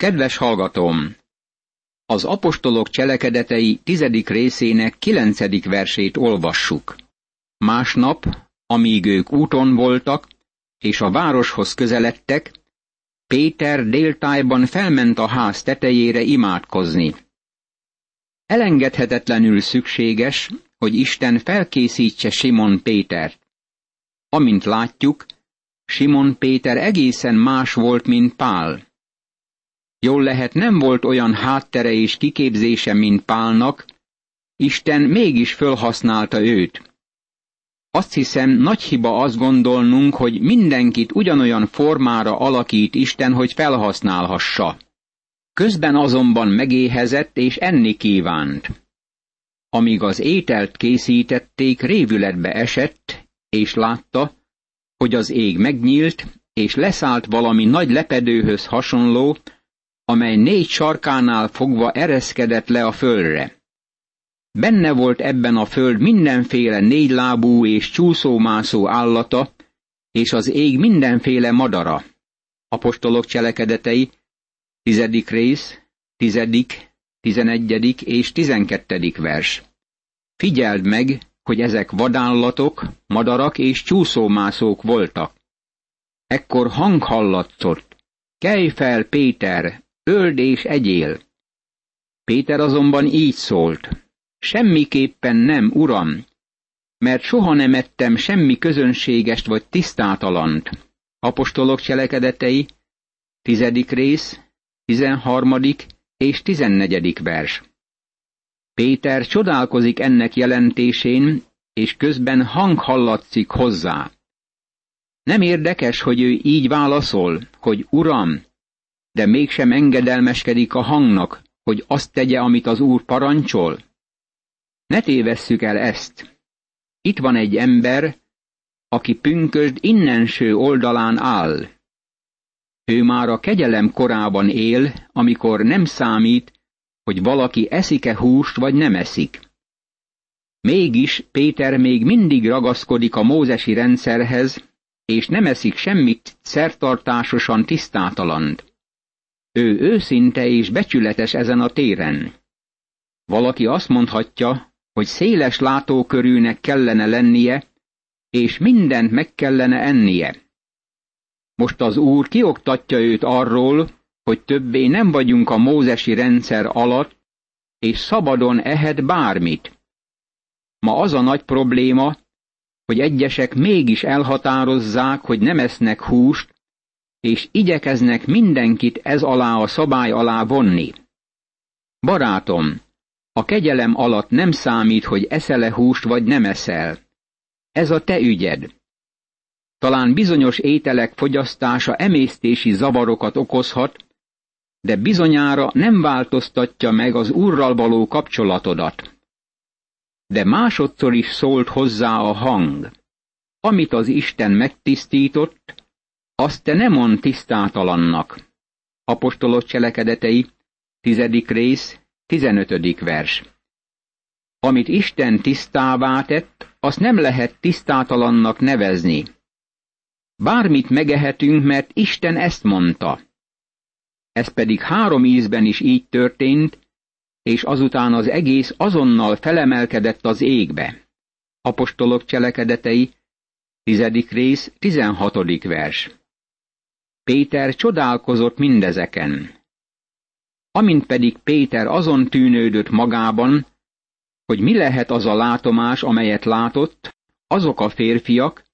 Kedves hallgatóm! Az apostolok cselekedetei tizedik részének kilencedik versét olvassuk. Másnap, amíg ők úton voltak, és a városhoz közeledtek, Péter déltájban felment a ház tetejére imádkozni. Elengedhetetlenül szükséges, hogy Isten felkészítse Simon Pétert. Amint látjuk, Simon Péter egészen más volt, mint Pál. Jól lehet nem volt olyan háttere és kiképzése, mint Pálnak, Isten mégis fölhasználta őt. Azt hiszem, nagy hiba azt gondolnunk, hogy mindenkit ugyanolyan formára alakít Isten, hogy felhasználhassa. Közben azonban megéhezett és enni kívánt. Amíg az ételt készítették, révületbe esett, és látta, hogy az ég megnyílt, és leszállt valami nagy lepedőhöz hasonló, amely négy sarkánál fogva ereszkedett le a földre. Benne volt ebben a föld mindenféle négylábú és csúszómászó állata, és az ég mindenféle madara. Apostolok cselekedetei, tizedik rész, tizedik, tizenegyedik és tizenkettedik vers. Figyeld meg, hogy ezek vadállatok, madarak és csúszómászók voltak. Ekkor hang hallatszott. Kelj fel, Péter, öld és egyél. Péter azonban így szólt. Semmiképpen nem, uram, mert soha nem ettem semmi közönségest vagy tisztátalant. Apostolok cselekedetei, tizedik rész, tizenharmadik és tizennegyedik vers. Péter csodálkozik ennek jelentésén, és közben hang hallatszik hozzá. Nem érdekes, hogy ő így válaszol, hogy Uram, de mégsem engedelmeskedik a hangnak, hogy azt tegye, amit az Úr parancsol? Ne tévesszük el ezt. Itt van egy ember, aki pünkösd innenső oldalán áll. Ő már a kegyelem korában él, amikor nem számít, hogy valaki eszik-e húst, vagy nem eszik. Mégis Péter még mindig ragaszkodik a mózesi rendszerhez, és nem eszik semmit szertartásosan tisztátalant. Ő őszinte és becsületes ezen a téren. Valaki azt mondhatja, hogy széles látókörűnek kellene lennie, és mindent meg kellene ennie. Most az Úr kioktatja őt arról, hogy többé nem vagyunk a mózesi rendszer alatt, és szabadon ehet bármit. Ma az a nagy probléma, hogy egyesek mégis elhatározzák, hogy nem esznek húst, és igyekeznek mindenkit ez alá a szabály alá vonni. Barátom, a kegyelem alatt nem számít, hogy eszel-e húst vagy nem eszel. Ez a te ügyed. Talán bizonyos ételek fogyasztása emésztési zavarokat okozhat, de bizonyára nem változtatja meg az Úrral való kapcsolatodat. De másodszor is szólt hozzá a hang. Amit az Isten megtisztított, azt te nem mond tisztátalannak. Apostolok cselekedetei, tizedik rész, tizenötödik vers. Amit Isten tisztává tett, azt nem lehet tisztátalannak nevezni. Bármit megehetünk, mert Isten ezt mondta. Ez pedig három ízben is így történt, és azután az egész azonnal felemelkedett az égbe. Apostolok cselekedetei, tizedik rész, tizenhatodik vers. Péter csodálkozott mindezeken. Amint pedig Péter azon tűnődött magában, hogy mi lehet az a látomás, amelyet látott, azok a férfiak,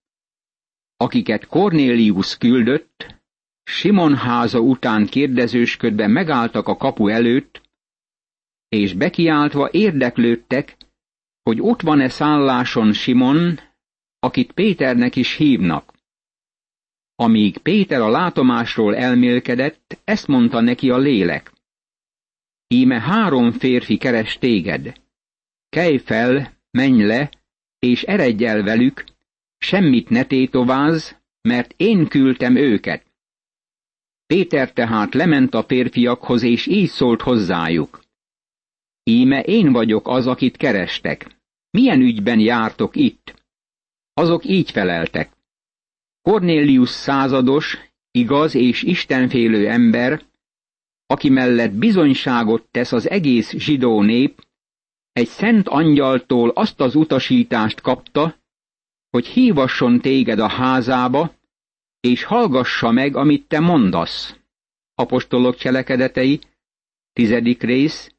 akiket Cornélius küldött, Simon háza után kérdezősködve megálltak a kapu előtt, és bekiáltva érdeklődtek, hogy ott van-e szálláson Simon, akit Péternek is hívnak. Amíg Péter a látomásról elmélkedett, ezt mondta neki a lélek. Íme három férfi keres téged. Kelj fel, menj le, és eredj el velük, semmit ne tétovázz, mert én küldtem őket. Péter tehát lement a férfiakhoz, és így szólt hozzájuk. Íme én vagyok az, akit kerestek. Milyen ügyben jártok itt? Azok így feleltek. – Cornélius százados, igaz és istenfélő ember, aki mellett bizonyságot tesz az egész zsidó nép, egy szent angyaltól azt az utasítást kapta, hogy hívasson téged a házába, és hallgassa meg, amit te mondasz. Apostolok cselekedetei, tizedik rész,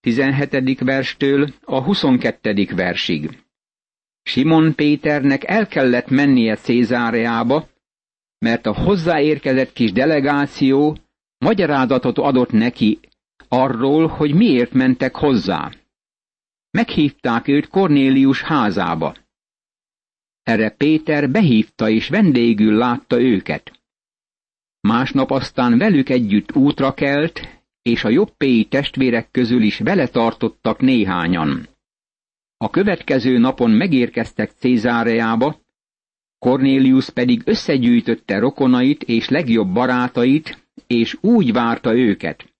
tizenhetedik verstől a huszonkettedik versig. Simon Péternek el kellett mennie Cézáreába, mert a hozzáérkezett kis delegáció magyarázatot adott neki arról, hogy miért mentek hozzá. Meghívták őt Kornélius házába. Erre Péter behívta és vendégül látta őket. Másnap aztán velük együtt útra kelt, és a jobbéi testvérek közül is vele tartottak néhányan. A következő napon megérkeztek Cézáreába, Cornélius pedig összegyűjtötte rokonait és legjobb barátait, és úgy várta őket.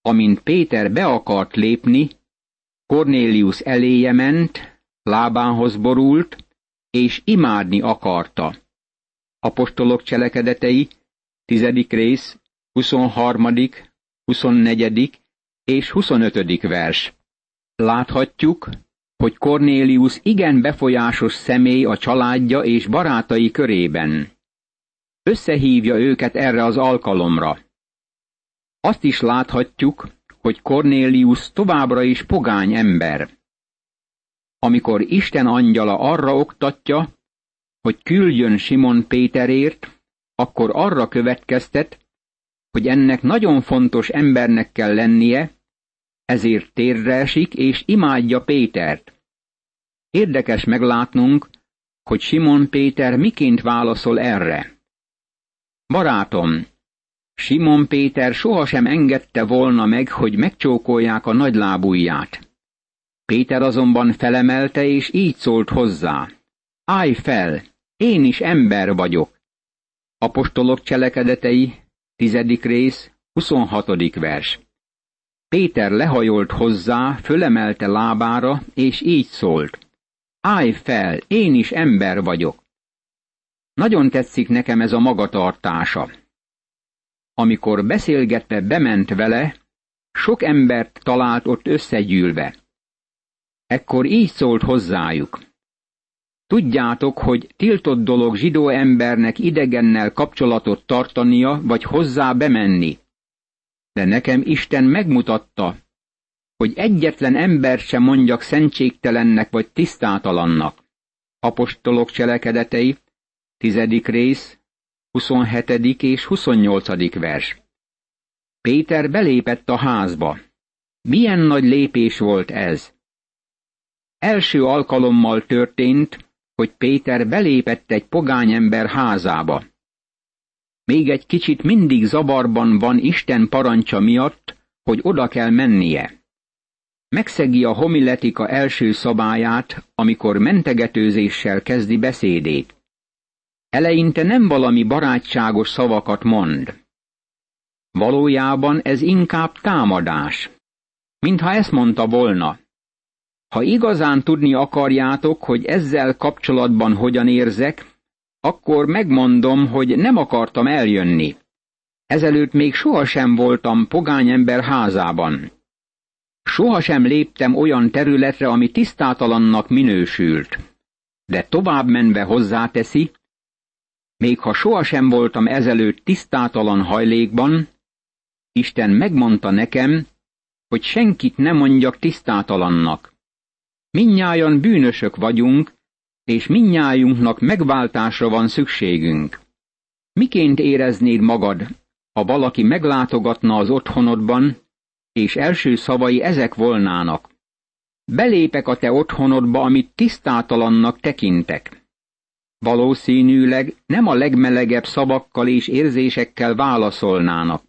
Amint Péter be akart lépni, Cornélius eléje ment, lábához borult, és imádni akarta. Apostolok cselekedetei, tizedik rész, 23., 24. és 25. vers. Láthatjuk, hogy Cornélius igen befolyásos személy a családja és barátai körében. Összehívja őket erre az alkalomra. Azt is láthatjuk, hogy Cornélius továbbra is pogány ember. Amikor Isten angyala arra oktatja, hogy küldjön Simon Péterért, akkor arra következtet, hogy ennek nagyon fontos embernek kell lennie, ezért térre esik és imádja Pétert. Érdekes meglátnunk, hogy Simon Péter miként válaszol erre. Barátom, Simon Péter sohasem engedte volna meg, hogy megcsókolják a nagylábújját. Péter azonban felemelte, és így szólt hozzá. Állj fel, én is ember vagyok. Apostolok cselekedetei, tizedik rész, 26. vers. Péter lehajolt hozzá, fölemelte lábára, és így szólt. Állj fel, én is ember vagyok. Nagyon tetszik nekem ez a magatartása. Amikor beszélgetve bement vele, sok embert talált ott összegyűlve. Ekkor így szólt hozzájuk. Tudjátok, hogy tiltott dolog zsidó embernek idegennel kapcsolatot tartania, vagy hozzá bemenni. De nekem Isten megmutatta, hogy egyetlen ember sem mondjak szentségtelennek vagy tisztátalannak. Apostolok cselekedetei, tizedik rész, 27. és 28. vers. Péter belépett a házba. Milyen nagy lépés volt ez! Első alkalommal történt, hogy Péter belépett egy pogányember házába. Még egy kicsit mindig zavarban van Isten parancsa miatt, hogy oda kell mennie. Megszegi a homiletika első szabályát, amikor mentegetőzéssel kezdi beszédét. Eleinte nem valami barátságos szavakat mond. Valójában ez inkább támadás. Mintha ezt mondta volna. Ha igazán tudni akarjátok, hogy ezzel kapcsolatban hogyan érzek, akkor megmondom, hogy nem akartam eljönni. Ezelőtt még sohasem voltam pogányember házában. Sohasem léptem olyan területre, ami tisztátalannak minősült. De tovább menve hozzáteszi, még ha sohasem voltam ezelőtt tisztátalan hajlékban, Isten megmondta nekem, hogy senkit ne mondjak tisztátalannak. Minnyájan bűnösök vagyunk, és minnyájunknak megváltásra van szükségünk. Miként éreznéd magad, ha valaki meglátogatna az otthonodban, és első szavai ezek volnának. Belépek a te otthonodba, amit tisztátalannak tekintek. Valószínűleg nem a legmelegebb szavakkal és érzésekkel válaszolnának.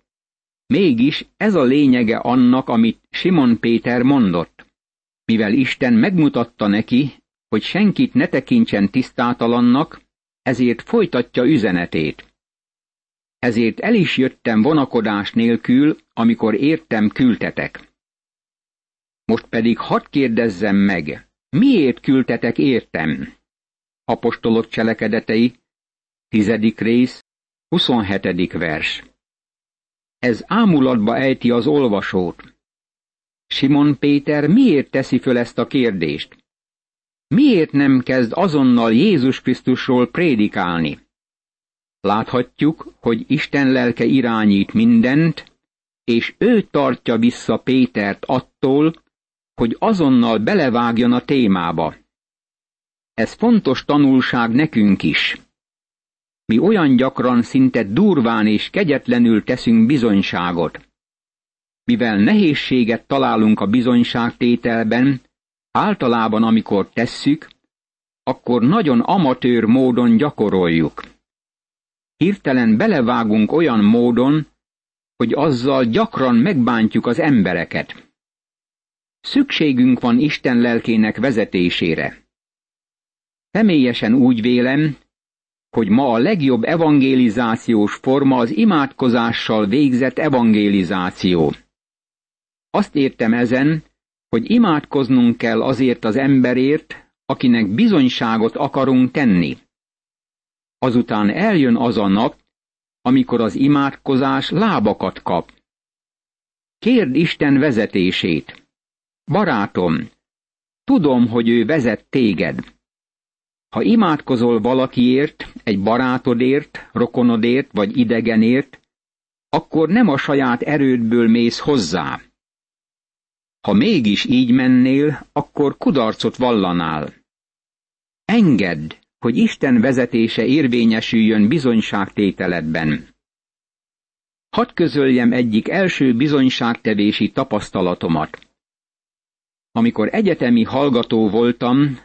Mégis ez a lényege annak, amit Simon Péter mondott. Mivel Isten megmutatta neki, hogy senkit ne tekintsen tisztátalannak, ezért folytatja üzenetét. Ezért el is jöttem vonakodás nélkül, amikor értem küldtetek. Most pedig hadd kérdezzem meg, miért küldtetek értem? Apostolok cselekedetei, tizedik rész, 27. vers. Ez ámulatba ejti az olvasót. Simon Péter miért teszi föl ezt a kérdést? Miért nem kezd azonnal Jézus Krisztusról prédikálni? Láthatjuk, hogy Isten lelke irányít mindent, és ő tartja vissza Pétert attól, hogy azonnal belevágjon a témába. Ez fontos tanulság nekünk is. Mi olyan gyakran szinte durván és kegyetlenül teszünk bizonyságot. Mivel nehézséget találunk a bizonyságtételben, általában amikor tesszük, akkor nagyon amatőr módon gyakoroljuk. Hirtelen belevágunk olyan módon, hogy azzal gyakran megbántjuk az embereket. Szükségünk van Isten lelkének vezetésére. Személyesen úgy vélem, hogy ma a legjobb evangélizációs forma az imádkozással végzett evangélizáció. Azt értem ezen, hogy imádkoznunk kell azért az emberért, akinek bizonyságot akarunk tenni. Azután eljön az a nap, amikor az imádkozás lábakat kap. Kérd Isten vezetését. Barátom, tudom, hogy ő vezet téged. Ha imádkozol valakiért, egy barátodért, rokonodért vagy idegenért, akkor nem a saját erődből mész hozzá. Ha mégis így mennél, akkor kudarcot vallanál. Engedd, hogy Isten vezetése érvényesüljön bizonyságtételedben. Hadd közöljem egyik első bizonyságtevési tapasztalatomat. Amikor egyetemi hallgató voltam,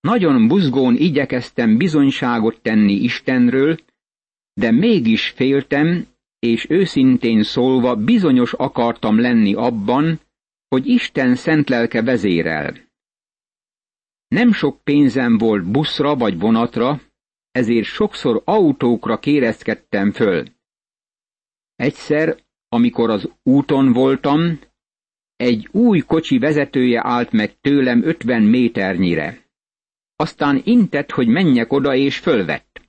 nagyon buzgón igyekeztem bizonyságot tenni Istenről, de mégis féltem, és őszintén szólva bizonyos akartam lenni abban, hogy Isten szent lelke vezérel. Nem sok pénzem volt buszra vagy vonatra, ezért sokszor autókra kérezkedtem föl. Egyszer, amikor az úton voltam, egy új kocsi vezetője állt meg tőlem ötven méternyire. Aztán intett, hogy menjek oda, és fölvett.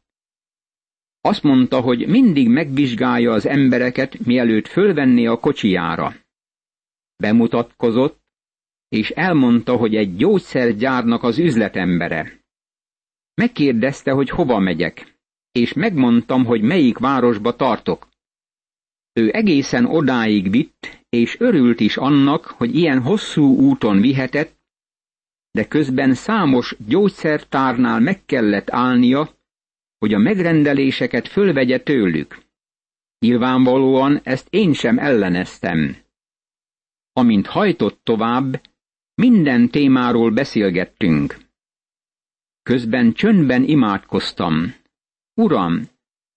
Azt mondta, hogy mindig megvizsgálja az embereket, mielőtt fölvenné a kocsijára. Bemutatkozott, és elmondta, hogy egy gyógyszergyárnak az üzletembere. Megkérdezte, hogy hova megyek, és megmondtam, hogy melyik városba tartok. Ő egészen odáig vitt, és örült is annak, hogy ilyen hosszú úton vihetett, de közben számos gyógyszertárnál meg kellett állnia, hogy a megrendeléseket fölvegye tőlük. Nyilvánvalóan ezt én sem elleneztem. Amint hajtott tovább, minden témáról beszélgettünk. Közben csöndben imádkoztam. Uram,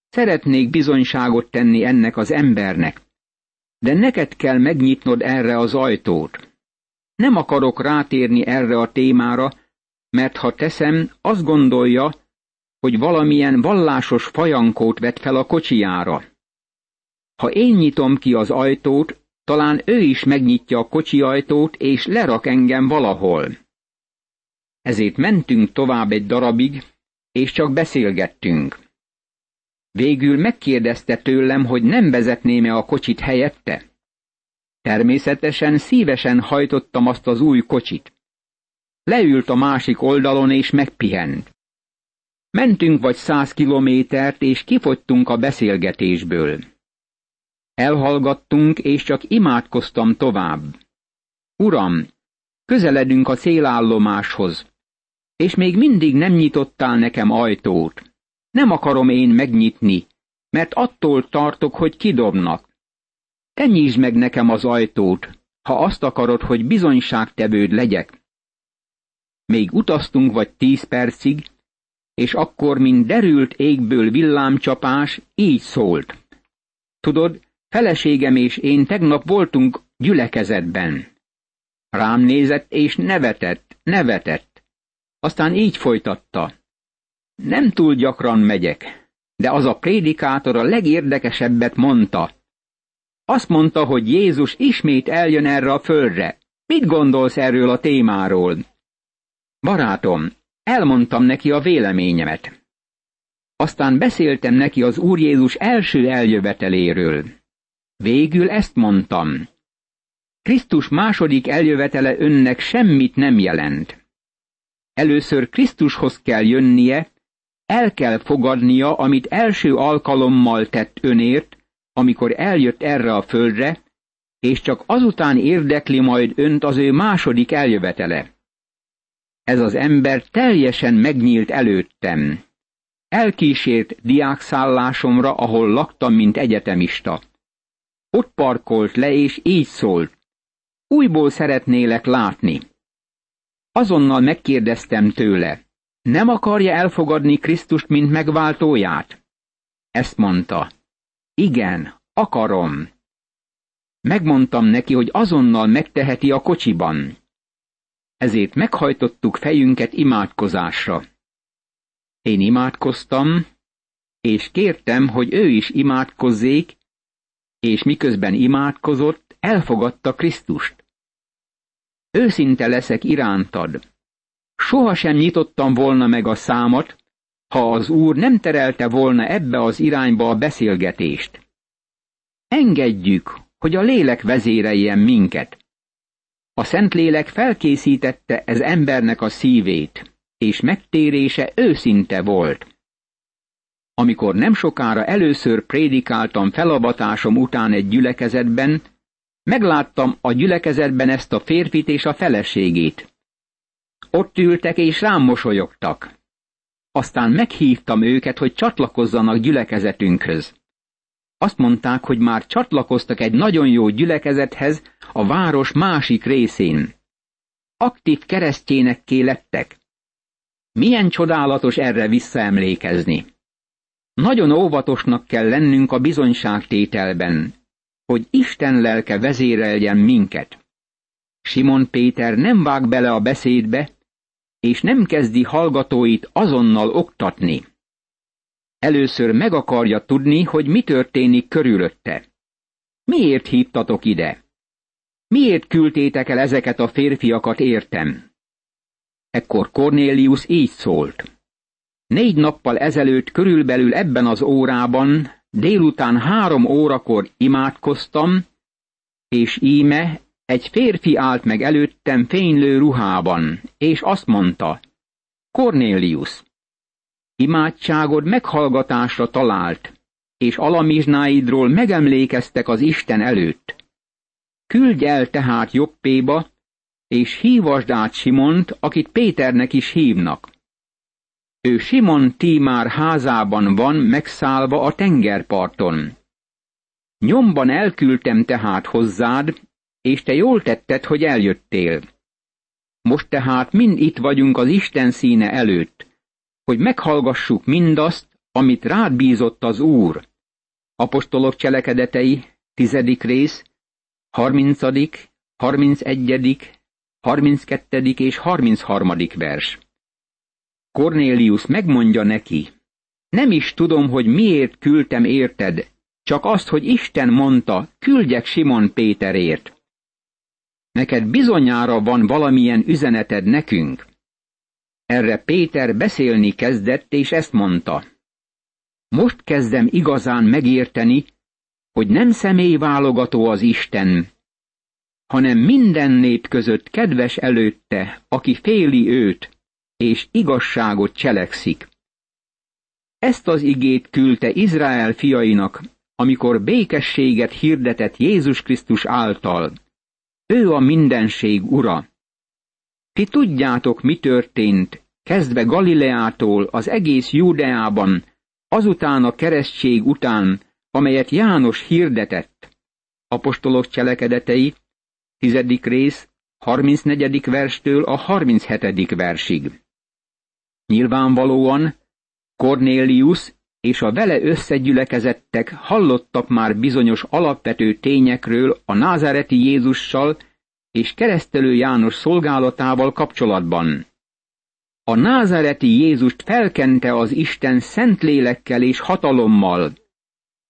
szeretnék bizonyságot tenni ennek az embernek, de neked kell megnyitnod erre az ajtót. Nem akarok rátérni erre a témára, mert ha teszem, azt gondolja, hogy valamilyen vallásos fajankót vet fel a kocsijára. Ha én nyitom ki az ajtót, talán ő is megnyitja a kocsi ajtót, és lerak engem valahol. Ezért mentünk tovább egy darabig, és csak beszélgettünk. Végül megkérdezte tőlem, hogy nem vezetném-e a kocsit helyette. Természetesen szívesen hajtottam azt az új kocsit. Leült a másik oldalon és megpihent. Mentünk vagy száz kilométert, és kifogytunk a beszélgetésből. Elhallgattunk, és csak imádkoztam tovább. Uram, közeledünk a célállomáshoz, és még mindig nem nyitottál nekem ajtót. Nem akarom én megnyitni, mert attól tartok, hogy kidobnak. Te nyisd meg nekem az ajtót, ha azt akarod, hogy bizonyságtevőd legyek. Még utaztunk vagy tíz percig, és akkor, mint derült égből villámcsapás, így szólt. Tudod, feleségem és én tegnap voltunk gyülekezetben. Rám nézett és nevetett, nevetett. Aztán így folytatta. Nem túl gyakran megyek, de az a prédikátor a legérdekesebbet mondta. Azt mondta, hogy Jézus ismét eljön erre a földre. Mit gondolsz erről a témáról? Barátom, elmondtam neki a véleményemet. Aztán beszéltem neki az Úr Jézus első eljöveteléről. Végül ezt mondtam. Krisztus második eljövetele önnek semmit nem jelent. Először Krisztushoz kell jönnie, el kell fogadnia, amit első alkalommal tett önért, amikor eljött erre a földre, és csak azután érdekli majd önt az ő második eljövetele. Ez az ember teljesen megnyílt előttem. Elkísért diákszállásomra, ahol laktam, mint egyetemista. Ott parkolt le, és így szólt. Újból szeretnélek látni. Azonnal megkérdeztem tőle, nem akarja elfogadni Krisztust, mint megváltóját? Ezt mondta. Igen, akarom. Megmondtam neki, hogy azonnal megteheti a kocsiban. Ezért meghajtottuk fejünket imádkozásra. Én imádkoztam, és kértem, hogy ő is imádkozzék, és miközben imádkozott, elfogadta Krisztust. Őszinte leszek irántad. Sohasem nyitottam volna meg a számat, ha az úr nem terelte volna ebbe az irányba a beszélgetést. Engedjük, hogy a lélek vezéreljen minket. A Szentlélek felkészítette ez embernek a szívét, és megtérése őszinte volt. Amikor nem sokára először prédikáltam felabatásom után egy gyülekezetben, megláttam a gyülekezetben ezt a férfit és a feleségét. Ott ültek és rám mosolyogtak. Aztán meghívtam őket, hogy csatlakozzanak gyülekezetünkhöz. Azt mondták, hogy már csatlakoztak egy nagyon jó gyülekezethez a város másik részén. Aktív keresztjénekké lettek. Milyen csodálatos erre visszaemlékezni. Nagyon óvatosnak kell lennünk a bizonyságtételben, hogy Isten lelke vezéreljen minket. Simon Péter nem vág bele a beszédbe, és nem kezdi hallgatóit azonnal oktatni. Először meg akarja tudni, hogy mi történik körülötte. Miért hívtatok ide? Miért küldtétek el ezeket a férfiakat értem? Ekkor Cornélius így szólt. Négy nappal ezelőtt körülbelül ebben az órában, délután három órakor imádkoztam, és íme egy férfi állt meg előttem fénylő ruhában, és azt mondta, Cornélius, imádságod meghallgatásra talált, és alamizsnáidról megemlékeztek az Isten előtt. Küldj el tehát Jobbéba, és hívasd át Simont, akit Péternek is hívnak. Ő Simon Tímár házában van megszállva a tengerparton. Nyomban elküldtem tehát hozzád, és te jól tetted, hogy eljöttél. Most tehát mind itt vagyunk az Isten színe előtt, hogy meghallgassuk mindazt, amit rád bízott az Úr. Apostolok cselekedetei, tizedik rész, harmincadik, harmincegyedik, harminckettedik és harmincharmadik vers. Cornélius megmondja neki, nem is tudom, hogy miért küldtem érted, csak azt, hogy Isten mondta, küldjek Simon Péterért. Neked bizonyára van valamilyen üzeneted nekünk. Erre Péter beszélni kezdett, és ezt mondta. Most kezdem igazán megérteni, hogy nem személyválogató az Isten, hanem minden nép között kedves előtte, aki féli őt, és igazságot cselekszik. Ezt az igét küldte Izrael fiainak, amikor békességet hirdetett Jézus Krisztus által. Ő a mindenség ura. Ti tudjátok, mi történt, kezdve Galileától az egész Júdeában, azután a keresztség után, amelyet János hirdetett. Apostolok cselekedetei, tizedik rész, 34. verstől a 37. versig. Nyilvánvalóan Cornélius és a vele összegyülekezettek hallottak már bizonyos alapvető tényekről a názáreti Jézussal és keresztelő János szolgálatával kapcsolatban. A názáreti Jézust felkente az Isten szent lélekkel és hatalommal,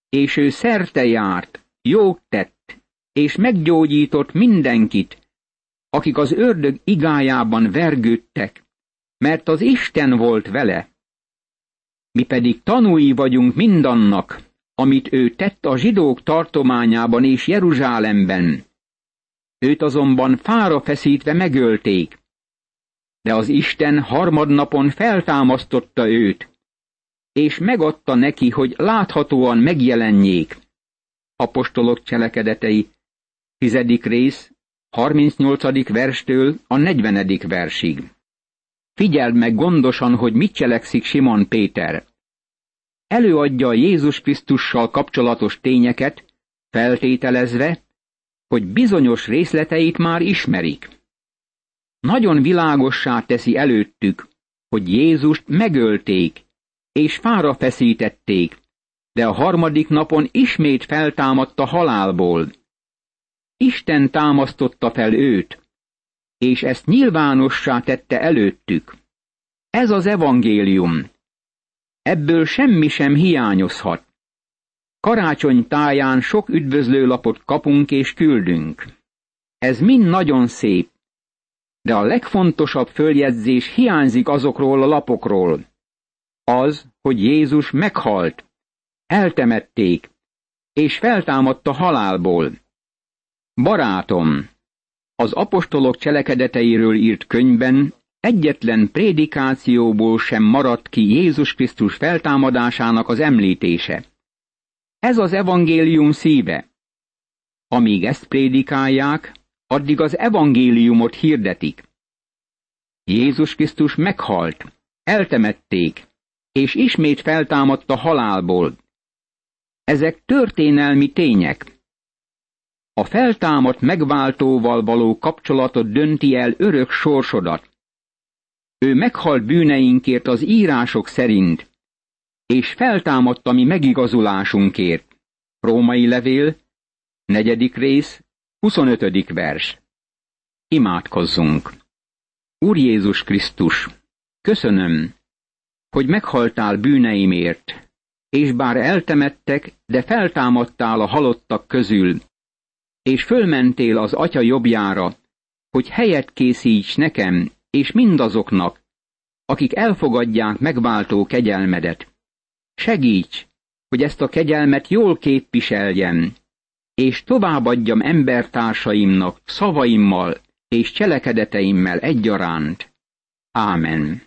és ő szerte járt, jót tett, és meggyógyított mindenkit, akik az ördög igájában vergődtek, mert az Isten volt vele. Mi pedig tanúi vagyunk mindannak, amit ő tett a zsidók tartományában és Jeruzsálemben. Őt azonban fára feszítve megölték. De az Isten harmadnapon feltámasztotta őt, és megadta neki, hogy láthatóan megjelenjék. Apostolok cselekedetei, tizedik rész, 38. verstől a 40. versig. Figyeld meg gondosan, hogy mit cselekszik Simon Péter. Előadja Jézus Krisztussal kapcsolatos tényeket, feltételezve, hogy bizonyos részleteit már ismerik. Nagyon világossá teszi előttük, hogy Jézust megölték, és fára feszítették, de a harmadik napon ismét feltámadt a halálból. Isten támasztotta fel őt, és ezt nyilvánossá tette előttük. Ez az evangélium. Ebből semmi sem hiányozhat. Karácsony táján sok üdvözlőlapot kapunk és küldünk. Ez mind nagyon szép, de a legfontosabb följegyzés hiányzik azokról a lapokról. Az, hogy Jézus meghalt, eltemették, és feltámadt a halálból. Barátom, az apostolok cselekedeteiről írt könyvben egyetlen prédikációból sem maradt ki Jézus Krisztus feltámadásának az említése. Ez az evangélium szíve. Amíg ezt prédikálják, addig az evangéliumot hirdetik. Jézus Krisztus meghalt, eltemették, és ismét feltámadt a halálból. Ezek történelmi tények. A feltámadt megváltóval való kapcsolatot dönti el örök sorsodat. Ő meghalt bűneinkért az írások szerint, és feltámadt a mi megigazulásunkért. Római levél, negyedik rész, 25. vers. Imádkozzunk! Úr Jézus Krisztus, köszönöm, hogy meghaltál bűneimért, és bár eltemettek, de feltámadtál a halottak közül, és fölmentél az atya jobbjára, hogy helyet készíts nekem és mindazoknak, akik elfogadják megváltó kegyelmedet. Segíts, hogy ezt a kegyelmet jól képviseljem, és továbbadjam embertársaimnak szavaimmal és cselekedeteimmel egyaránt. Ámen.